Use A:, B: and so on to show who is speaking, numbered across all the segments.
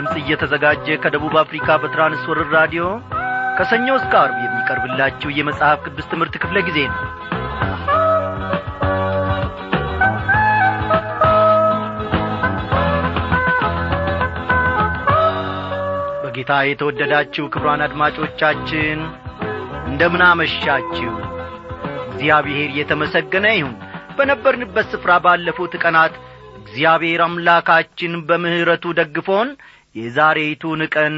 A: ድምፅ እየተዘጋጀ ከደቡብ አፍሪካ በትራንስወርር ራዲዮ ከሰኞ እስከ አርብ የሚቀርብላችሁ የመጽሐፍ ቅዱስ ትምህርት ክፍለ ጊዜ ነው። በጌታ የተወደዳችሁ ክብሯን አድማጮቻችን እንደምን አመሻችሁ? እግዚአብሔር የተመሰገነ ይሁን። በነበርንበት ስፍራ ባለፉት ቀናት እግዚአብሔር አምላካችን በምሕረቱ ደግፎን የዛሬቱን ቀን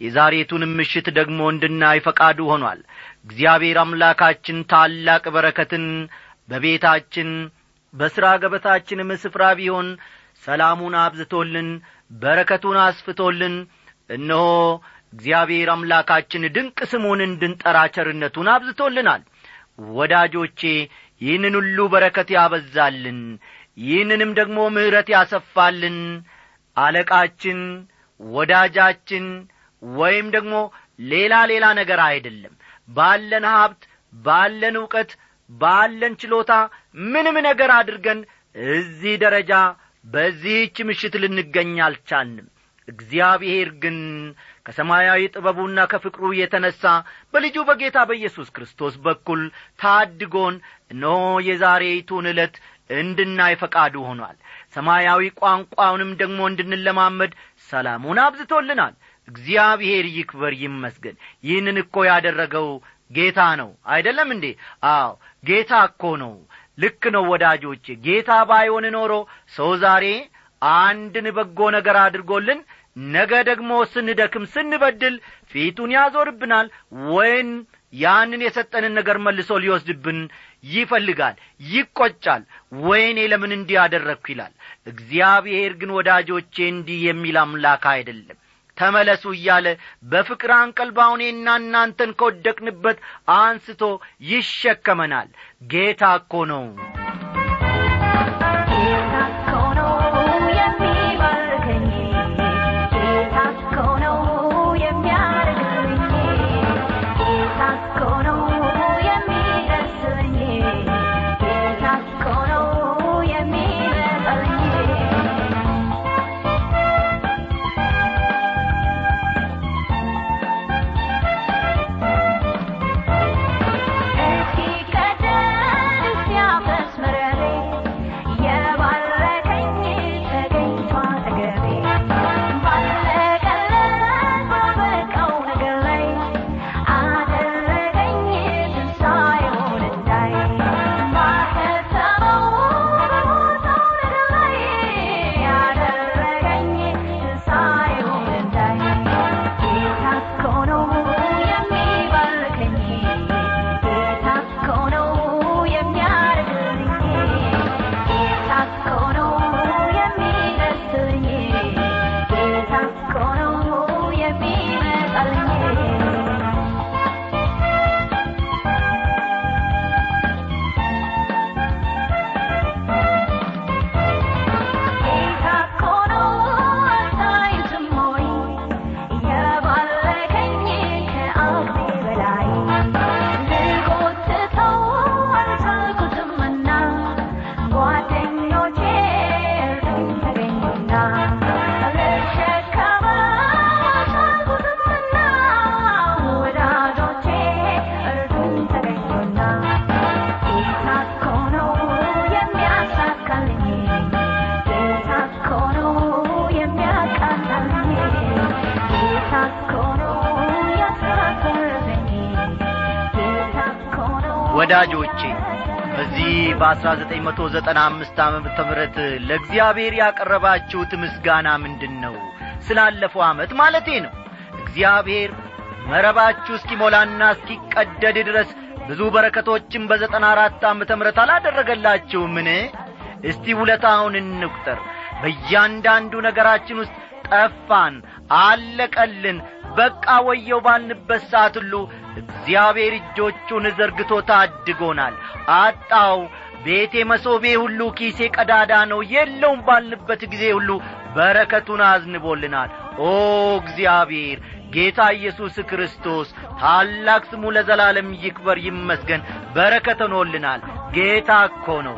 A: የዛሬቱን ምሽት ደግሞ እንድናይ ፈቃዱ ሆኗል። እግዚአብሔር አምላካችን ታላቅ በረከትን በቤታችን በሥራ ገበታችንም ስፍራ ቢሆን ሰላሙን አብዝቶልን በረከቱን አስፍቶልን እነሆ እግዚአብሔር አምላካችን ድንቅ ስሙን እንድንጠራ ቸርነቱን አብዝቶልናል። ወዳጆቼ ይህንን ሁሉ በረከት ያበዛልን ይህንንም ደግሞ ምሕረት ያሰፋልን። አለቃችን ወዳጃችን ወይም ደግሞ ሌላ ሌላ ነገር አይደለም። ባለን ሀብት ባለን ዕውቀት ባለን ችሎታ ምንም ነገር አድርገን እዚህ ደረጃ በዚህች ምሽት ልንገኝ አልቻልንም። እግዚአብሔር ግን ከሰማያዊ ጥበቡና ከፍቅሩ የተነሣ በልጁ በጌታ በኢየሱስ ክርስቶስ በኩል ታድጎን እነሆ የዛሬይቱን ዕለት እንድናይ ፈቃዱ ሆኗል። ሰማያዊ ቋንቋውንም ደግሞ እንድንለማመድ ሰላሙን አብዝቶልናል። እግዚአብሔር ይክበር ይመስገን። ይህንን እኮ ያደረገው ጌታ ነው። አይደለም እንዴ? አዎ ጌታ እኮ ነው። ልክ ነው ወዳጆቼ ጌታ ባይሆን ኖሮ ሰው ዛሬ አንድን በጎ ነገር አድርጎልን ነገ ደግሞ ስንደክም ስንበድል ፊቱን ያዞርብናል ወይን ያንን የሰጠንን ነገር መልሶ ሊወስድብን ይፈልጋል ይቈጫል ወይኔ ለምን እንዲህ አደረግኩ ይላል። እግዚአብሔር ግን ወዳጆቼ እንዲህ የሚል አምላክ አይደለም። ተመለሱ እያለ በፍቅር አንቀልባ እኔና እናንተን ከወደቅንበት አንስቶ ይሸከመናል። ጌታ እኮ ነው በ1995 ዓ ም ለእግዚአብሔር ያቀረባችሁት ምስጋና ምንድን ነው ስላለፈው ዓመት ማለቴ ነው። እግዚአብሔር መረባችሁ እስኪሞላና እስኪቀደድ ድረስ ብዙ በረከቶችን በዘጠና አራት ዓመተ ምሕረት አላደረገላችሁምን? እስቲ ውለታውን እንቁጠር። በእያንዳንዱ ነገራችን ውስጥ ጠፋን አለቀልን በቃ ወየው ባልንበት ሰዓት ሁሉ እግዚአብሔር እጆቹን ዘርግቶ ታድጎናል። አጣው ቤቴ መሶቤ ሁሉ ኪሴ ቀዳዳ ነው። የለውም ባልንበት ጊዜ ሁሉ በረከቱን አዝንቦልናል። ኦ እግዚአብሔር ጌታ ኢየሱስ ክርስቶስ ታላቅ ስሙ ለዘላለም ይክበር ይመስገን። በረከት ሆኖልናል። ጌታ እኮ ነው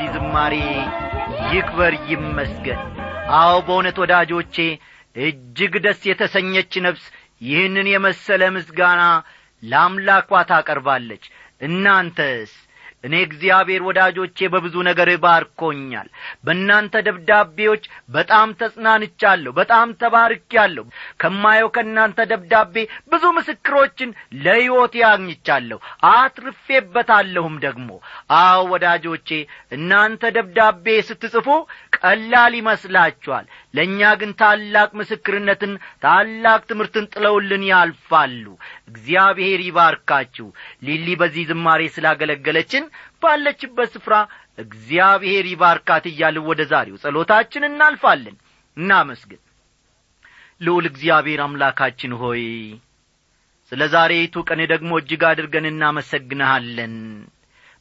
A: ስለዚህ ዝማሬ ይክበር ይመስገን። አዎ በእውነት ወዳጆቼ እጅግ ደስ የተሰኘች ነፍስ ይህንን የመሰለ ምስጋና ለአምላኳ ታቀርባለች። እናንተስ እኔ እግዚአብሔር ወዳጆቼ በብዙ ነገር ባርኮኛል። በእናንተ ደብዳቤዎች በጣም ተጽናንቻለሁ በጣም ተባርኪያለሁ ከማየው ከእናንተ ደብዳቤ ብዙ ምስክሮችን ለሕይወት ያግኝቻለሁ አትርፌበታለሁም ደግሞ። አዎ ወዳጆቼ እናንተ ደብዳቤ ስትጽፉ ቀላል ይመስላችኋል። ለእኛ ግን ታላቅ ምስክርነትን ታላቅ ትምህርትን ጥለውልን ያልፋሉ። እግዚአብሔር ይባርካችሁ። ሊሊ በዚህ ዝማሬ ስላገለገለችን ባለችበት ስፍራ እግዚአብሔር ይባርካት እያልን ወደ ዛሬው ጸሎታችን እናልፋለን። እናመስግን። ልዑል እግዚአብሔር አምላካችን ሆይ ስለ ዛሬቱ ቀን ደግሞ እጅግ አድርገን እናመሰግንሃለን።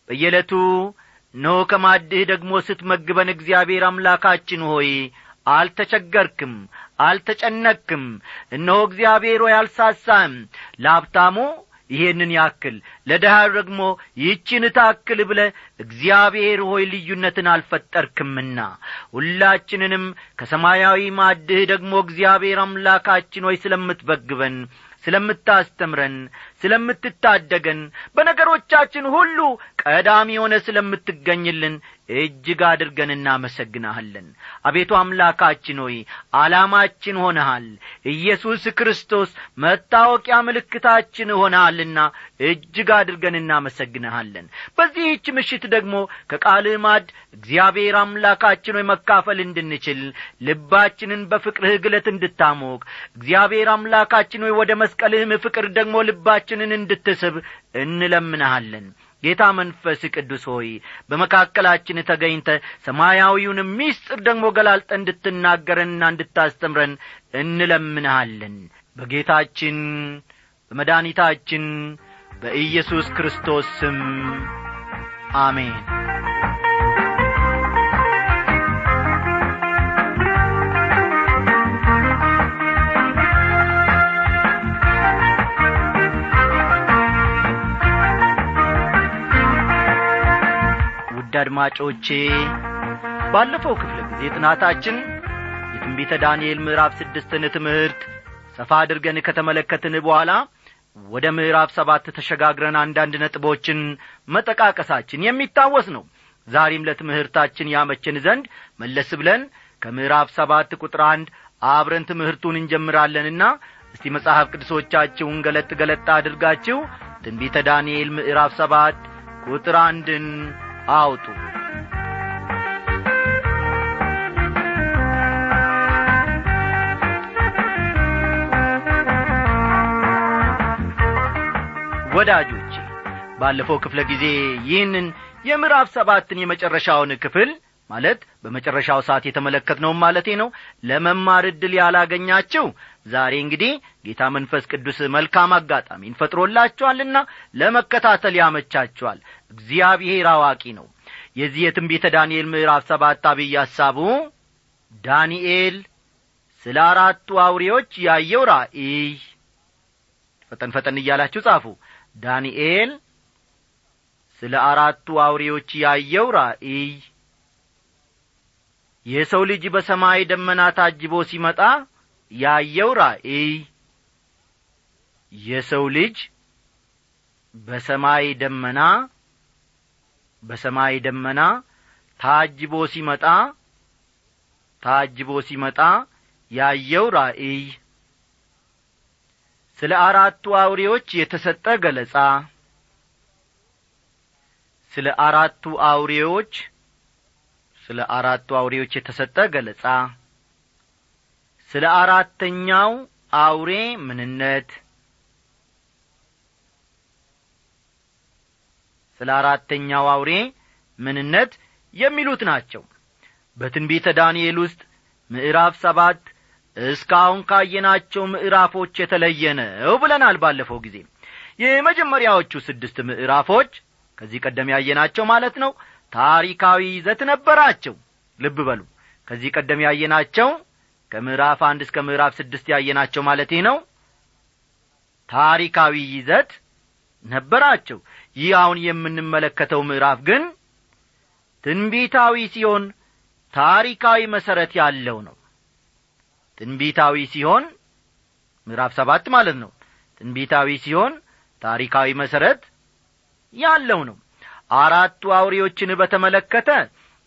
A: በየዕለቱ ኖ ከማድህ ደግሞ ስትመግበን እግዚአብሔር አምላካችን ሆይ አልተቸገርክም አልተጨነክም። እነሆ እግዚአብሔር ሆይ አልሳሳህም ለሀብታሙ ይሄንን ያክል ለድሃው ደግሞ ይህችን ታክል ብለ እግዚአብሔር ሆይ ልዩነትን አልፈጠርክምና ሁላችንንም ከሰማያዊ ማድህ ደግሞ እግዚአብሔር አምላካችን ሆይ ስለምትበግበን ስለምታስተምረን ስለምትታደገን በነገሮቻችን ሁሉ ቀዳሚ ሆነ ስለምትገኝልን እጅግ አድርገን እናመሰግናሃለን። አቤቱ አምላካችን ሆይ ዓላማችን ሆነሃል። ኢየሱስ ክርስቶስ መታወቂያ ምልክታችን ሆነሃልና እጅግ አድርገን እናመሰግንሃለን። በዚህች ምሽት ደግሞ ከቃልህ ማድ እግዚአብሔር አምላካችን ሆይ መካፈል እንድንችል ልባችንን በፍቅርህ ግለት እንድታሞቅ እግዚአብሔር አምላካችን ሆይ ወደ መስቀልህም ፍቅር ደግሞ ልባችንን እንድትስብ እንለምንሃለን። ጌታ መንፈስ ቅዱስ ሆይ በመካከላችን ተገኝተ ሰማያዊውን ሚስጥር ደግሞ ገላልጠ እንድትናገረንና እንድታስተምረን እንለምንሃለን። በጌታችን በመድኒታችን በኢየሱስ ክርስቶስ ስም አሜን። ውድ አድማጮቼ ባለፈው ክፍለ ጊዜ ጥናታችን የትንቢተ ዳንኤል ምዕራፍ ስድስትን ትምህርት ሰፋ አድርገን ከተመለከትን በኋላ ወደ ምዕራፍ ሰባት ተሸጋግረን አንዳንድ ነጥቦችን መጠቃቀሳችን የሚታወስ ነው። ዛሬም ለትምህርታችን ያመችን ዘንድ መለስ ብለን ከምዕራፍ ሰባት ቁጥር አንድ አብረን ትምህርቱን እንጀምራለንና እስቲ መጽሐፍ ቅዱሶቻችሁን ገለጥ ገለጥ አድርጋችሁ ትንቢተ ዳንኤል ምዕራፍ ሰባት ቁጥር አንድን አውጡ ወዳጆቼ ባለፈው ክፍለ ጊዜ ይህንን የምዕራፍ ሰባትን የመጨረሻውን ክፍል ማለት በመጨረሻው ሰዓት የተመለከትነውም ማለቴ ነው ለመማር ዕድል ያላገኛችሁ ዛሬ እንግዲህ ጌታ መንፈስ ቅዱስ መልካም አጋጣሚን ፈጥሮላችኋልና ለመከታተል ያመቻችኋል። እግዚአብሔር አዋቂ ነው። የዚህ የትንቢተ ዳንኤል ምዕራፍ ሰባት አብይ ሐሳቡ ዳንኤል ስለ አራቱ አውሬዎች ያየው ራእይ ፈጠን ፈጠን እያላችሁ ጻፉ ዳንኤል ስለ አራቱ አውሬዎች ያየው ራእይ። የሰው ልጅ በሰማይ ደመና ታጅቦ ሲመጣ ያየው ራእይ። የሰው ልጅ በሰማይ ደመና በሰማይ ደመና ታጅቦ ሲመጣ ታጅቦ ሲመጣ ያየው ራእይ ስለ አራቱ አውሬዎች የተሰጠ ገለጻ። ስለ አራቱ አውሬዎች ስለ አራቱ አውሬዎች የተሰጠ ገለጻ። ስለ አራተኛው አውሬ ምንነት። ስለ አራተኛው አውሬ ምንነት የሚሉት ናቸው። በትንቢተ ዳንኤል ውስጥ ምዕራፍ ሰባት እስካሁን ካየናቸው ምዕራፎች የተለየ ነው ብለናል ባለፈው ጊዜ። የመጀመሪያዎቹ ስድስት ምዕራፎች ከዚህ ቀደም ያየናቸው ማለት ነው ታሪካዊ ይዘት ነበራቸው። ልብ በሉ። ከዚህ ቀደም ያየናቸው ከምዕራፍ አንድ እስከ ምዕራፍ ስድስት ያየናቸው ማለቴ ነው ታሪካዊ ይዘት ነበራቸው። ይህ አሁን የምንመለከተው ምዕራፍ ግን ትንቢታዊ ሲሆን ታሪካዊ መሠረት ያለው ነው ትንቢታዊ ሲሆን ምዕራፍ ሰባት ማለት ነው። ትንቢታዊ ሲሆን ታሪካዊ መሠረት ያለው ነው። አራቱ አውሬዎችን በተመለከተ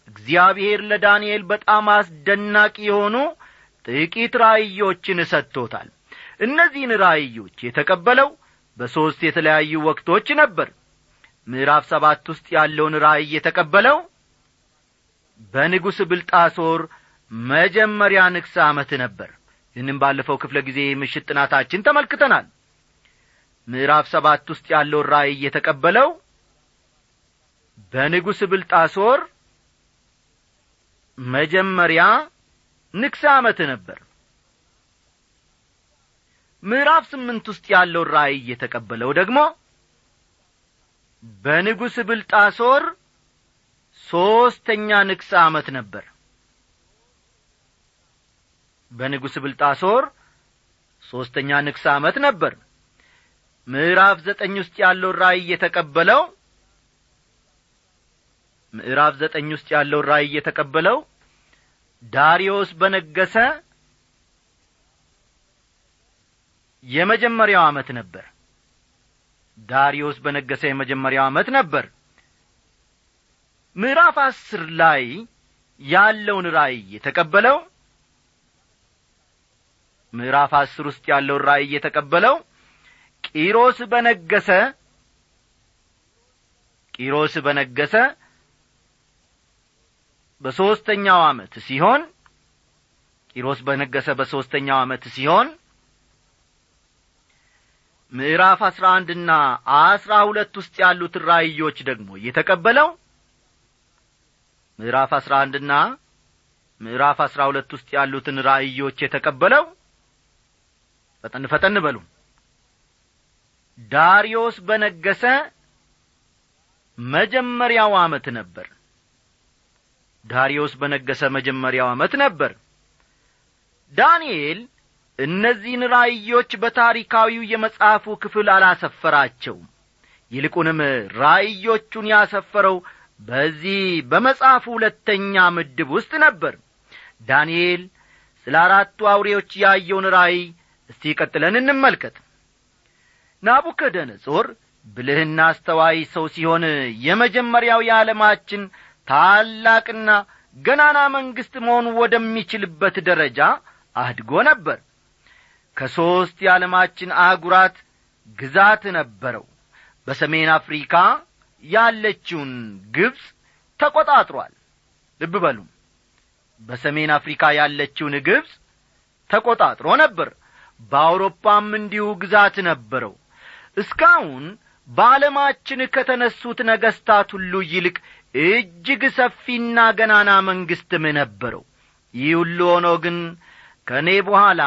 A: እግዚአብሔር ለዳንኤል በጣም አስደናቂ የሆኑ ጥቂት ራእዮችን ሰጥቶታል። እነዚህን ራእዮች የተቀበለው በሦስት የተለያዩ ወቅቶች ነበር። ምዕራፍ ሰባት ውስጥ ያለውን ራእይ የተቀበለው በንጉሥ ብልጣሶር መጀመሪያ ንግሥ ዓመት ነበር። ይህንም ባለፈው ክፍለ ጊዜ ምሽት ጥናታችን ተመልክተናል። ምዕራፍ ሰባት ውስጥ ያለውን ራእይ የተቀበለው በንጉሥ ብልጣሶር መጀመሪያ ንግሥ ዓመት ነበር። ምዕራፍ ስምንት ውስጥ ያለውን ራእይ የተቀበለው ደግሞ በንጉሥ ብልጣሶር ሦስተኛ ንግሥ ዓመት ነበር በንጉሥ ብልጣሶር ሦስተኛ ንግሥ ዓመት ነበር። ምዕራፍ ዘጠኝ ውስጥ ያለውን ራእይ የተቀበለው ምዕራፍ ዘጠኝ ውስጥ ያለውን ራእይ የተቀበለው ዳሪዮስ በነገሰ የመጀመሪያው ዓመት ነበር። ዳሪዮስ በነገሰ የመጀመሪያው ዓመት ነበር። ምዕራፍ አስር ላይ ያለውን ራእይ የተቀበለው ምዕራፍ አስር ውስጥ ያለውን ራእይ የተቀበለው ቂሮስ በነገሰ ቂሮስ በነገሰ በሦስተኛው ዓመት ሲሆን ቂሮስ በነገሰ በሦስተኛው ዓመት ሲሆን ምዕራፍ አስራ አንድና አስራ ሁለት ውስጥ ያሉት ራእዮች ደግሞ የተቀበለው ምዕራፍ አስራ አንድና ምዕራፍ አስራ ሁለት ውስጥ ያሉትን ራእዮች የተቀበለው ፈጠን ፈጠን በሉ። ዳርዮስ በነገሰ መጀመሪያው ዓመት ነበር። ዳርዮስ በነገሰ መጀመሪያው ዓመት ነበር። ዳንኤል እነዚህን ራእዮች በታሪካዊው የመጽሐፉ ክፍል አላሰፈራቸውም። ይልቁንም ራእዮቹን ያሰፈረው በዚህ በመጽሐፉ ሁለተኛ ምድብ ውስጥ ነበር። ዳንኤል ስለ አራቱ አውሬዎች ያየውን ራእይ እስቲ ቀጥለን እንመልከት። ናቡከደነጾር ብልህና አስተዋይ ሰው ሲሆን የመጀመሪያው የዓለማችን ታላቅና ገናና መንግሥት መሆኑ ወደሚችልበት ደረጃ አድጎ ነበር። ከሦስት የዓለማችን አህጉራት ግዛት ነበረው። በሰሜን አፍሪካ ያለችውን ግብፅ ተቈጣጥሯል ልብ በሉ። በሰሜን አፍሪካ ያለችውን ግብፅ ተቈጣጥሮ ነበር በአውሮፓም እንዲሁ ግዛት ነበረው። እስካሁን በዓለማችን ከተነሱት ነገሥታት ሁሉ ይልቅ እጅግ ሰፊና ገናና መንግሥትም ነበረው። ይህ ሁሉ ሆኖ ግን ከእኔ በኋላ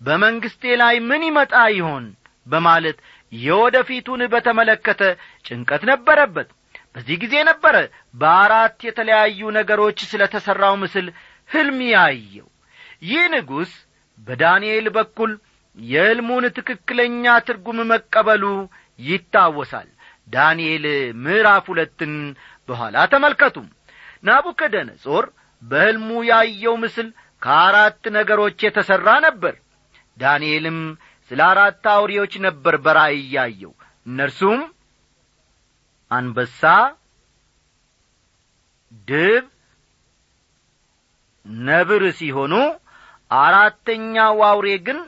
A: በመንግሥቴ ላይ ምን ይመጣ ይሆን በማለት የወደፊቱን በተመለከተ ጭንቀት ነበረበት። በዚህ ጊዜ ነበረ በአራት የተለያዩ ነገሮች ስለ ተሠራው ምስል ሕልም ያየው። ይህ ንጉሥ በዳንኤል በኩል የሕልሙን ትክክለኛ ትርጉም መቀበሉ ይታወሳል። ዳንኤል ምዕራፍ ሁለትን በኋላ ተመልከቱ ናቡከደነጾር በሕልሙ ያየው ምስል ከአራት ነገሮች የተሠራ ነበር። ዳንኤልም ስለ አራት አውሬዎች ነበር በራእይ ያየው። እነርሱም አንበሳ ድብ ነብር ሲሆኑ አራተኛው አውሬ ግን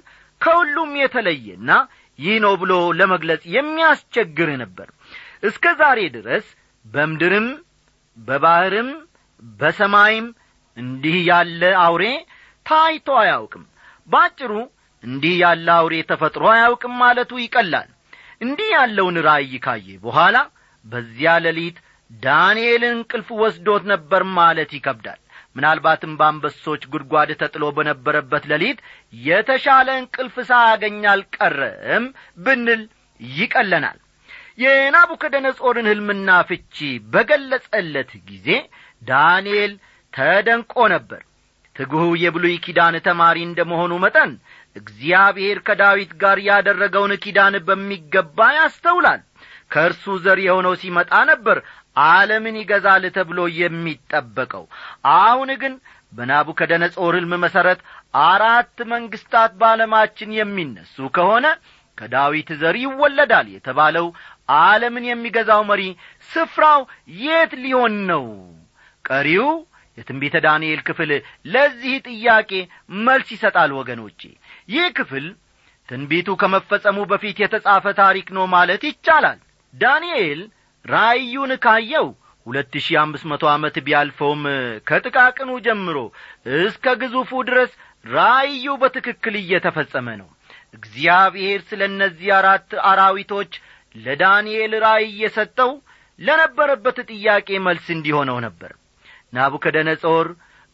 A: ከሁሉም የተለየና ይህ ነው ብሎ ለመግለጽ የሚያስቸግር ነበር። እስከ ዛሬ ድረስ በምድርም በባሕርም በሰማይም እንዲህ ያለ አውሬ ታይቶ አያውቅም። ባጭሩ እንዲህ ያለ አውሬ ተፈጥሮ አያውቅም ማለቱ ይቀላል። እንዲህ ያለውን ራእይ ካየ በኋላ በዚያ ሌሊት ዳንኤል እንቅልፍ ወስዶት ነበር ማለት ይከብዳል ምናልባትም በአንበሶች ጉድጓድ ተጥሎ በነበረበት ሌሊት የተሻለ እንቅልፍ ሳያገኝ አልቀረም ብንል ይቀለናል። የናቡከደነጾርን ሕልምና ፍቺ በገለጸለት ጊዜ ዳንኤል ተደንቆ ነበር። ትጉህ የብሉይ ኪዳን ተማሪ እንደ መሆኑ መጠን እግዚአብሔር ከዳዊት ጋር ያደረገውን ኪዳን በሚገባ ያስተውላል። ከእርሱ ዘር የሆነው ሲመጣ ነበር ዓለምን ይገዛል ተብሎ የሚጠበቀው። አሁን ግን በናቡከደነጾር ሕልም መሠረት አራት መንግሥታት በዓለማችን የሚነሱ ከሆነ ከዳዊት ዘር ይወለዳል የተባለው ዓለምን የሚገዛው መሪ ስፍራው የት ሊሆን ነው? ቀሪው የትንቢተ ዳንኤል ክፍል ለዚህ ጥያቄ መልስ ይሰጣል ወገኖቼ። ይህ ክፍል ትንቢቱ ከመፈጸሙ በፊት የተጻፈ ታሪክ ነው ማለት ይቻላል። ዳንኤል ራእዩን ካየው ሁለት ሺህ አምስት መቶ ዓመት ቢያልፈውም ከጥቃቅኑ ጀምሮ እስከ ግዙፉ ድረስ ራእዩ በትክክል እየተፈጸመ ነው። እግዚአብሔር ስለ እነዚህ አራት አራዊቶች ለዳንኤል ራእይ የሰጠው ለነበረበት ጥያቄ መልስ እንዲሆነው ነበር። ናቡከደነጾር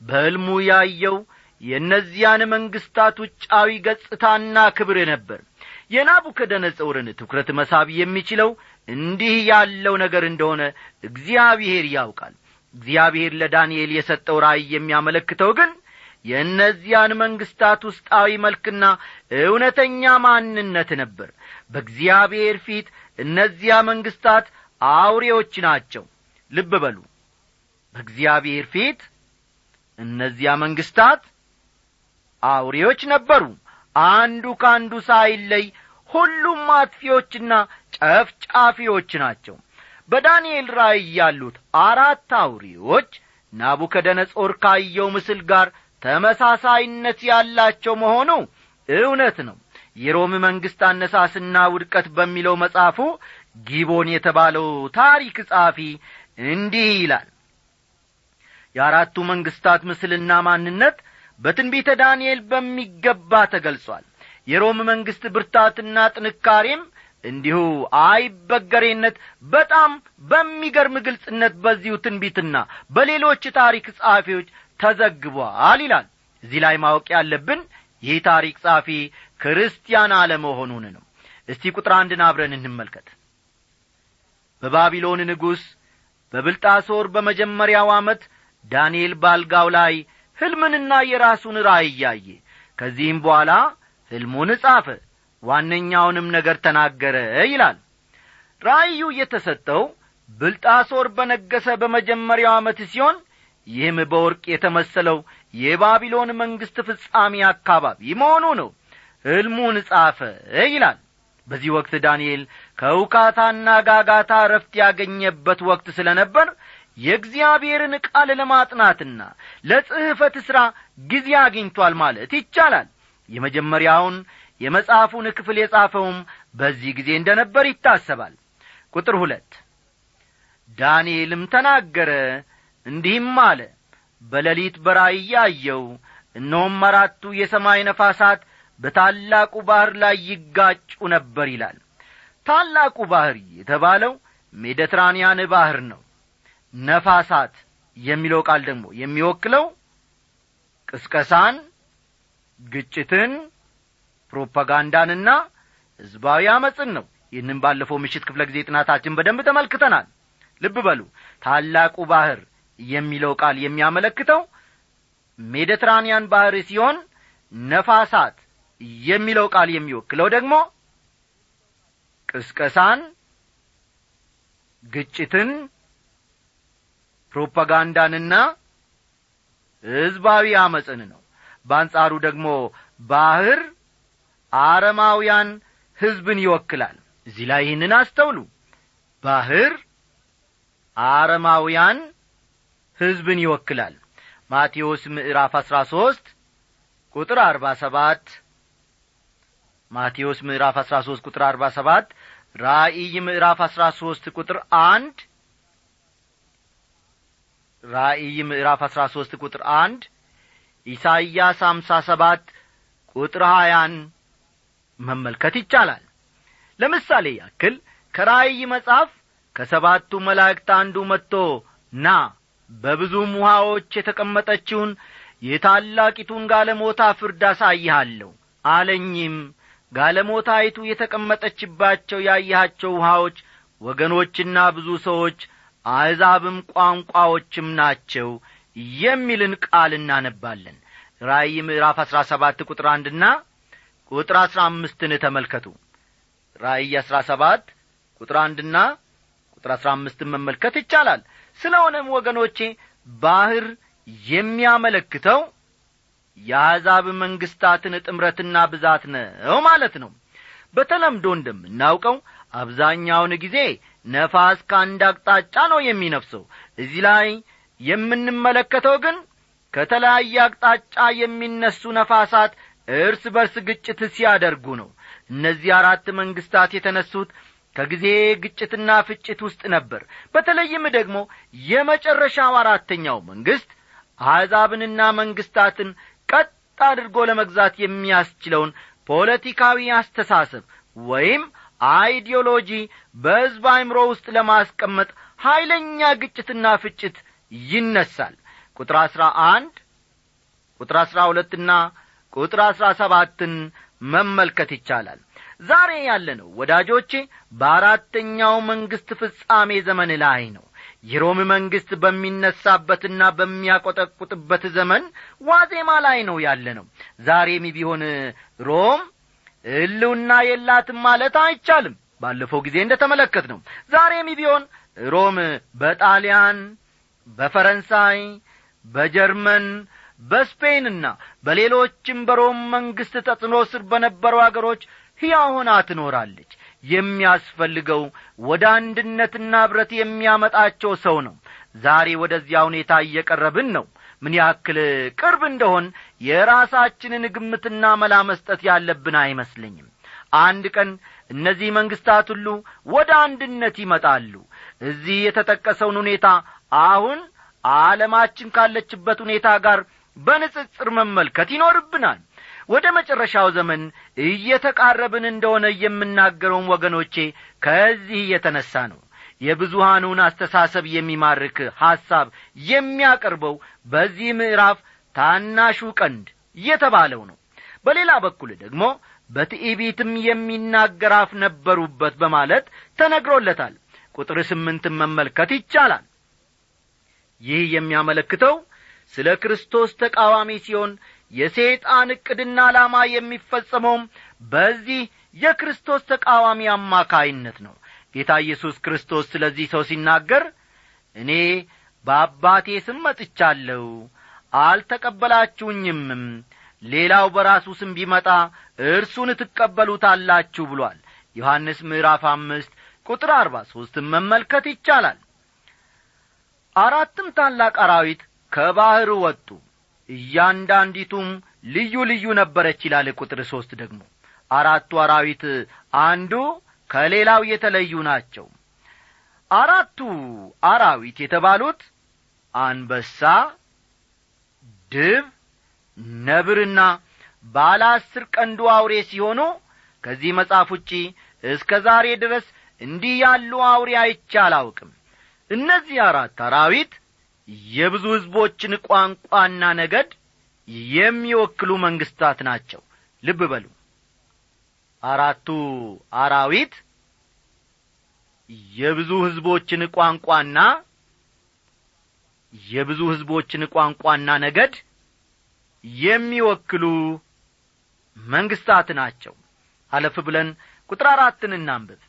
A: በሕልሙ ያየው የእነዚያን መንግሥታት ውጫዊ ገጽታና ክብር ነበር የናቡከደነጾርን ትኩረት መሳብ የሚችለው እንዲህ ያለው ነገር እንደሆነ እግዚአብሔር ያውቃል። እግዚአብሔር ለዳንኤል የሰጠው ራእይ የሚያመለክተው ግን የእነዚያን መንግሥታት ውስጣዊ መልክና እውነተኛ ማንነት ነበር። በእግዚአብሔር ፊት እነዚያ መንግሥታት አውሬዎች ናቸው። ልብ በሉ። በእግዚአብሔር ፊት እነዚያ መንግሥታት አውሬዎች ነበሩ አንዱ ከአንዱ ሳይለይ ሁሉም አጥፊዎችና ጨፍጫፊዎች ናቸው። በዳንኤል ራእይ ያሉት አራት አውሬዎች ናቡከደነጾር ካየው ምስል ጋር ተመሳሳይነት ያላቸው መሆኑ እውነት ነው። የሮም መንግሥት አነሳስና ውድቀት በሚለው መጽሐፉ ጊቦን የተባለው ታሪክ ጻፊ እንዲህ ይላል የአራቱ መንግሥታት ምስልና ማንነት በትንቢተ ዳንኤል በሚገባ ተገልጿል። የሮም መንግሥት ብርታትና ጥንካሬም እንዲሁ አይበገሬነት በጣም በሚገርም ግልጽነት በዚሁ ትንቢትና በሌሎች ታሪክ ጸሐፊዎች ተዘግቧል ይላል። እዚህ ላይ ማወቅ ያለብን ይህ ታሪክ ጸሐፊ ክርስቲያን አለመሆኑን ነው። እስቲ ቁጥር አንድን አብረን እንመልከት። በባቢሎን ንጉሥ በብልጣሶር በመጀመሪያው ዓመት ዳንኤል ባልጋው ላይ ሕልምንና የራሱን ራእይ ያየ ከዚህም በኋላ ሕልሙን ጻፈ ዋነኛውንም ነገር ተናገረ ይላል። ራእዩ የተሰጠው ብልጣሶር በነገሰ በመጀመሪያው ዓመት ሲሆን ይህም በወርቅ የተመሰለው የባቢሎን መንግሥት ፍጻሜ አካባቢ መሆኑ ነው። ሕልሙን ጻፈ ይላል። በዚህ ወቅት ዳንኤል ከውካታና ጋጋታ ረፍት ያገኘበት ወቅት ስለ ነበር የእግዚአብሔርን ቃል ለማጥናትና ለጽሕፈት ሥራ ጊዜ አግኝቷል ማለት ይቻላል። የመጀመሪያውን የመጽሐፉን ክፍል የጻፈውም በዚህ ጊዜ እንደ ነበር ይታሰባል። ቁጥር ሁለት ዳንኤልም ተናገረ እንዲህም አለ በሌሊት በራእይ ያየው እነሆም አራቱ የሰማይ ነፋሳት በታላቁ ባሕር ላይ ይጋጩ ነበር ይላል። ታላቁ ባሕር የተባለው ሜዲትራንያን ባሕር ነው ነፋሳት የሚለው ቃል ደግሞ የሚወክለው ቅስቀሳን ግጭትን ፕሮፓጋንዳንና ሕዝባዊ አመፅን ነው። ይህንም ባለፈው ምሽት ክፍለ ጊዜ ጥናታችን በደንብ ተመልክተናል። ልብ በሉ ታላቁ ባሕር የሚለው ቃል የሚያመለክተው ሜዲትራንያን ባሕር ሲሆን ነፋሳት የሚለው ቃል የሚወክለው ደግሞ ቅስቀሳን ግጭትን ፕሮፓጋንዳንና ሕዝባዊ አመፅን ነው። በአንጻሩ ደግሞ ባሕር አረማውያን ሕዝብን ይወክላል። እዚህ ላይ ይህንን አስተውሉ። ባሕር አረማውያን ሕዝብን ይወክላል። ማቴዎስ ምዕራፍ አሥራ ሦስት ቁጥር አርባ ሰባት ማቴዎስ ምዕራፍ አሥራ ሦስት ቁጥር አርባ ሰባት ራእይ ምዕራፍ አሥራ ሦስት ቁጥር አንድ ራእይ ምዕራፍ አሥራ ሦስት ቁጥር አንድ ኢሳይያስ አምሳ ሰባት ቁጥር ሀያን መመልከት ይቻላል። ለምሳሌ ያክል ከራእይ መጽሐፍ ከሰባቱ መላእክት አንዱ መጥቶ ና በብዙም ውሃዎች የተቀመጠችውን የታላቂቱን ጋለሞታ ፍርድ አሳይሃለሁ አለኝም። ጋለሞታይቱ የተቀመጠችባቸው ያያቸው ውሃዎች ወገኖችና ብዙ ሰዎች አሕዛብም ቋንቋዎችም ናቸው የሚልን ቃል እናነባለን። ራእይ ምዕራፍ አሥራ ሰባት ቁጥር አንድና ቁጥር አሥራ አምስትን ተመልከቱ። ራእይ አሥራ ሰባት ቁጥር አንድና ቁጥር አሥራ አምስትን መመልከት ይቻላል። ስለሆነም ወገኖቼ ባሕር የሚያመለክተው የአሕዛብ መንግሥታትን ጥምረትና ብዛት ነው ማለት ነው። በተለምዶ እንደምናውቀው አብዛኛውን ጊዜ ነፋስ ከአንድ አቅጣጫ ነው የሚነፍሰው። እዚህ ላይ የምንመለከተው ግን ከተለያየ አቅጣጫ የሚነሱ ነፋሳት እርስ በርስ ግጭት ሲያደርጉ ነው። እነዚህ አራት መንግሥታት የተነሱት ከጊዜ ግጭትና ፍጭት ውስጥ ነበር። በተለይም ደግሞ የመጨረሻው አራተኛው መንግሥት አሕዛብንና መንግሥታትን ቀጥ አድርጎ ለመግዛት የሚያስችለውን ፖለቲካዊ አስተሳሰብ ወይም ideology በሕዝብ አይምሮ ውስጥ ለማስቀመጥ ኀይለኛ ግጭትና ፍጭት ይነሳል። ቁጥር አሥራ አንድ ቁጥር አሥራ ሁለትና ቁጥር አሥራ ሰባትን መመልከት ይቻላል። ዛሬ ያለነው ወዳጆቼ በአራተኛው መንግሥት ፍጻሜ ዘመን ላይ ነው። የሮም መንግሥት በሚነሳበትና በሚያቈጠቁጥበት ዘመን ዋዜማ ላይ ነው ያለ ነው ዛሬም ቢሆን ሮም ሕልውና የላትም ማለት አይቻልም። ባለፈው ጊዜ እንደ ተመለከት ነው ዛሬም ቢሆን ሮም በጣሊያን በፈረንሳይ በጀርመን በስፔንና በሌሎችም በሮም መንግሥት ተጽዕኖ ስር በነበሩ አገሮች ሕያው ትኖራለች። የሚያስፈልገው ወደ አንድነትና ኅብረት የሚያመጣቸው ሰው ነው። ዛሬ ወደዚያ ሁኔታ እየቀረብን ነው ምን ያክል ቅርብ እንደሆን የራሳችንን ግምትና መላ መስጠት ያለብን አይመስለኝም። አንድ ቀን እነዚህ መንግሥታት ሁሉ ወደ አንድነት ይመጣሉ። እዚህ የተጠቀሰውን ሁኔታ አሁን ዓለማችን ካለችበት ሁኔታ ጋር በንጽጽር መመልከት ይኖርብናል። ወደ መጨረሻው ዘመን እየተቃረብን እንደሆነ የምናገረውን ወገኖቼ ከዚህ የተነሣ ነው የብዙሃኑን አስተሳሰብ የሚማርክ ሐሳብ የሚያቀርበው በዚህ ምዕራፍ ታናሹ ቀንድ የተባለው ነው። በሌላ በኩል ደግሞ በትዕቢትም የሚናገር አፍ ነበሩበት በማለት ተነግሮለታል። ቁጥር ስምንትን መመልከት ይቻላል። ይህ የሚያመለክተው ስለ ክርስቶስ ተቃዋሚ ሲሆን የሰይጣን ዕቅድና ዓላማ የሚፈጸመውም በዚህ የክርስቶስ ተቃዋሚ አማካይነት ነው ጌታ ኢየሱስ ክርስቶስ ስለዚህ ሰው ሲናገር እኔ በአባቴ ስም መጥቻለሁ አልተቀበላችሁኝምም። ሌላው በራሱ ስም ቢመጣ እርሱን ትቀበሉታላችሁ ብሏል። ዮሐንስ ምዕራፍ አምስት ቁጥር አርባ ሦስትን መመልከት ይቻላል። አራትም ታላቅ አራዊት ከባሕር ወጡ። እያንዳንዲቱም ልዩ ልዩ ነበረች ይላል ቁጥር ሦስት ደግሞ። አራቱ አራዊት አንዱ ከሌላው የተለዩ ናቸው። አራቱ አራዊት የተባሉት አንበሳ ድብ ነብርና ባለ አስር ቀንዱ አውሬ ሲሆኑ ከዚህ መጽሐፍ ውጪ እስከ ዛሬ ድረስ እንዲህ ያሉ አውሬ አይቼ አላውቅም። እነዚህ አራት አራዊት የብዙ ሕዝቦችን ቋንቋና ነገድ የሚወክሉ መንግሥታት ናቸው። ልብ በሉ አራቱ አራዊት የብዙ ሕዝቦችን ቋንቋና የብዙ ሕዝቦችን ቋንቋና ነገድ የሚወክሉ መንግሥታት ናቸው። አለፍ ብለን ቁጥር አራትን እናንብብ።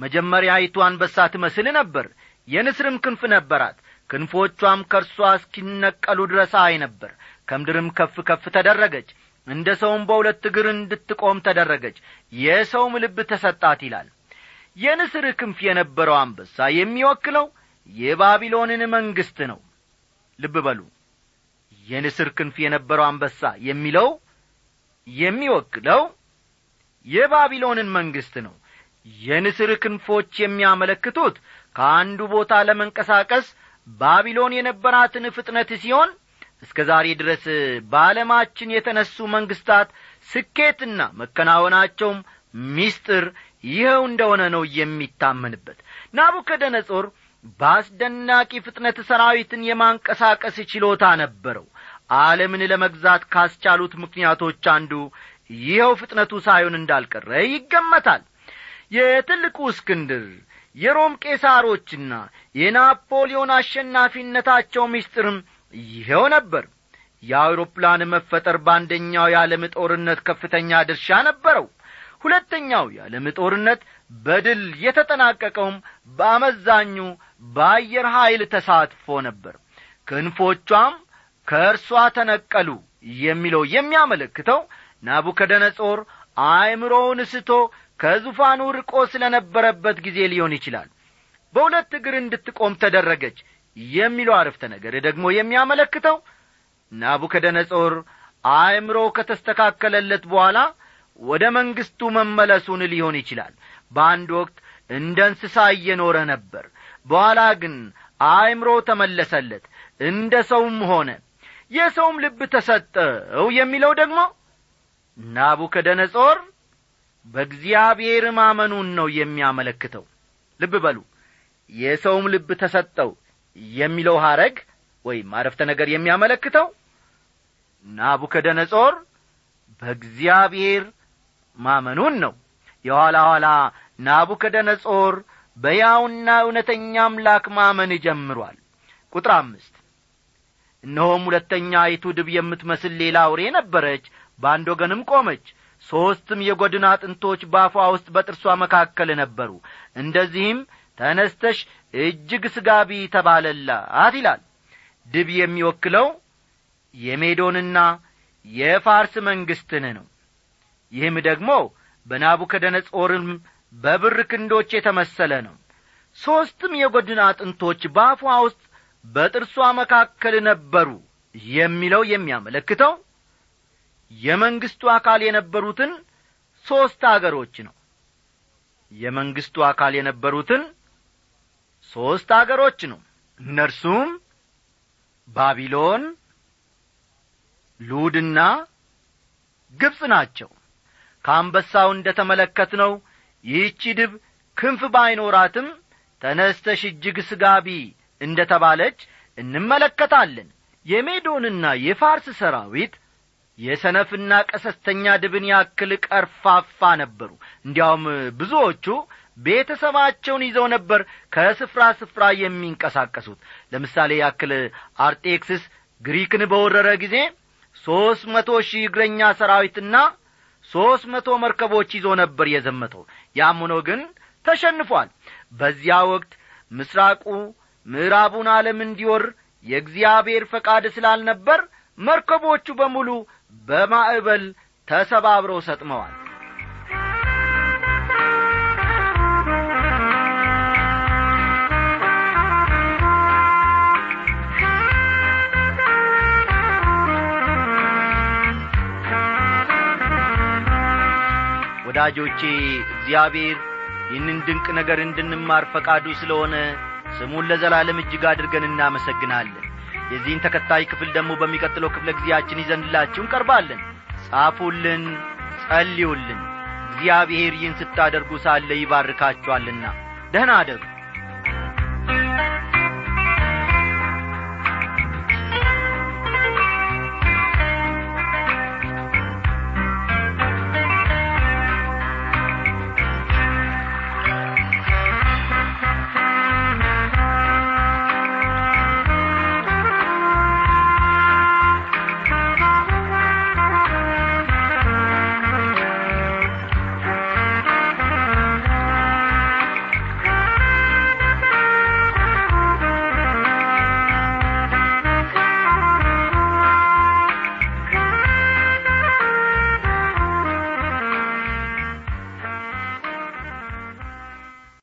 A: መጀመሪያይቱ አንበሳ ትመስል ነበር። የንስርም ክንፍ ነበራት። ክንፎቿም ከእርሷ እስኪነቀሉ ድረስ አይ ነበር። ከምድርም ከፍ ከፍ ተደረገች እንደ ሰውም በሁለት እግር እንድትቆም ተደረገች። የሰውም ልብ ተሰጣት ይላል። የንስር ክንፍ የነበረው አንበሳ የሚወክለው የባቢሎንን መንግሥት ነው። ልብ በሉ። የንስር ክንፍ የነበረው አንበሳ የሚለው የሚወክለው የባቢሎንን መንግሥት ነው። የንስር ክንፎች የሚያመለክቱት ከአንዱ ቦታ ለመንቀሳቀስ ባቢሎን የነበራትን ፍጥነት ሲሆን እስከ ዛሬ ድረስ በዓለማችን የተነሱ መንግሥታት ስኬትና መከናወናቸውም ሚስጥር ይኸው እንደሆነ ነው የሚታመንበት። ናቡከደነጾር በአስደናቂ ፍጥነት ሰራዊትን የማንቀሳቀስ ችሎታ ነበረው። ዓለምን ለመግዛት ካስቻሉት ምክንያቶች አንዱ ይኸው ፍጥነቱ ሳይሆን እንዳልቀረ ይገመታል። የትልቁ እስክንድር የሮም ቄሳሮችና የናፖሊዮን አሸናፊነታቸው ምስጢርም ይኸው ነበር። የአውሮፕላን መፈጠር በአንደኛው የዓለም ጦርነት ከፍተኛ ድርሻ ነበረው። ሁለተኛው የዓለም ጦርነት በድል የተጠናቀቀውም በአመዛኙ በአየር ኀይል ተሳትፎ ነበር። ክንፎቿም ከእርሷ ተነቀሉ የሚለው የሚያመለክተው ናቡከደነጾር አእምሮውን ስቶ ከዙፋኑ ርቆ ስለ ነበረበት ጊዜ ሊሆን ይችላል። በሁለት እግር እንድትቆም ተደረገች የሚለው አረፍተ ነገር ደግሞ የሚያመለክተው ናቡከደነጾር አእምሮ ከተስተካከለለት በኋላ ወደ መንግሥቱ መመለሱን ሊሆን ይችላል። በአንድ ወቅት እንደ እንስሳ እየኖረ ነበር። በኋላ ግን አእምሮ ተመለሰለት እንደ ሰውም ሆነ። የሰውም ልብ ተሰጠው የሚለው ደግሞ ናቡከደነጾር በእግዚአብሔር ማመኑን ነው የሚያመለክተው። ልብ በሉ የሰውም ልብ ተሰጠው የሚለው ሐረግ ወይም አረፍተ ነገር የሚያመለክተው ናቡከደነጾር በእግዚአብሔር ማመኑን ነው። የኋላ ኋላ ናቡከደነጾር በያውና እውነተኛ አምላክ ማመን ጀምሯል። ቁጥር አምስት እነሆም ሁለተኛይቱ ድብ የምትመስል ሌላ አውሬ ነበረች በአንድ ወገንም ቆመች። ሦስትም የጐድን አጥንቶች በአፏ ውስጥ በጥርሷ መካከል ነበሩ። እንደዚህም ተነስተሽ እጅግ ስጋቢ ተባለላት ይላል። ድብ የሚወክለው የሜዶንና የፋርስ መንግሥትን ነው። ይህም ደግሞ በናቡከደነጾርም በብር ክንዶች የተመሰለ ነው። ሦስትም የጐድን አጥንቶች በአፏ ውስጥ በጥርሷ መካከል ነበሩ የሚለው የሚያመለክተው የመንግሥቱ አካል የነበሩትን ሦስት አገሮች ነው። የመንግሥቱ አካል የነበሩትን ሦስት አገሮች ነው። እነርሱም ባቢሎን ሉድና ግብፅ ናቸው። ከአንበሳው እንደ ተመለከትነው ይህቺ ድብ ክንፍ ባይኖራትም ተነስተሽ እጅግ ስጋቢ እንደ ተባለች እንመለከታለን። የሜዶንና የፋርስ ሰራዊት የሰነፍና ቀሰስተኛ ድብን ያክል ቀርፋፋ ነበሩ። እንዲያውም ብዙዎቹ ቤተሰባቸውን ይዘው ነበር ከስፍራ ስፍራ የሚንቀሳቀሱት። ለምሳሌ ያክል አርጤክስስ ግሪክን በወረረ ጊዜ ሦስት መቶ ሺህ እግረኛ ሰራዊትና ሦስት መቶ መርከቦች ይዞ ነበር የዘመተው። ያም ሆኖ ግን ተሸንፏል። በዚያ ወቅት ምስራቁ ምዕራቡን ዓለም እንዲወር የእግዚአብሔር ፈቃድ ስላልነበር መርከቦቹ በሙሉ በማዕበል ተሰባብረው ሰጥመዋል ወዳጆቼ እግዚአብሔር ይህንን ድንቅ ነገር እንድንማር ፈቃዱ ስለሆነ ስሙን ለዘላለም እጅግ አድርገን እናመሰግናለን። የዚህን ተከታይ ክፍል ደግሞ በሚቀጥለው ክፍለ ጊዜያችን ይዘንላችሁ እንቀርባለን። ጻፉልን ጸልዩልን። እግዚአብሔር ይህን ስታደርጉ ሳለ ይባርካችኋልና ደህና አደሩ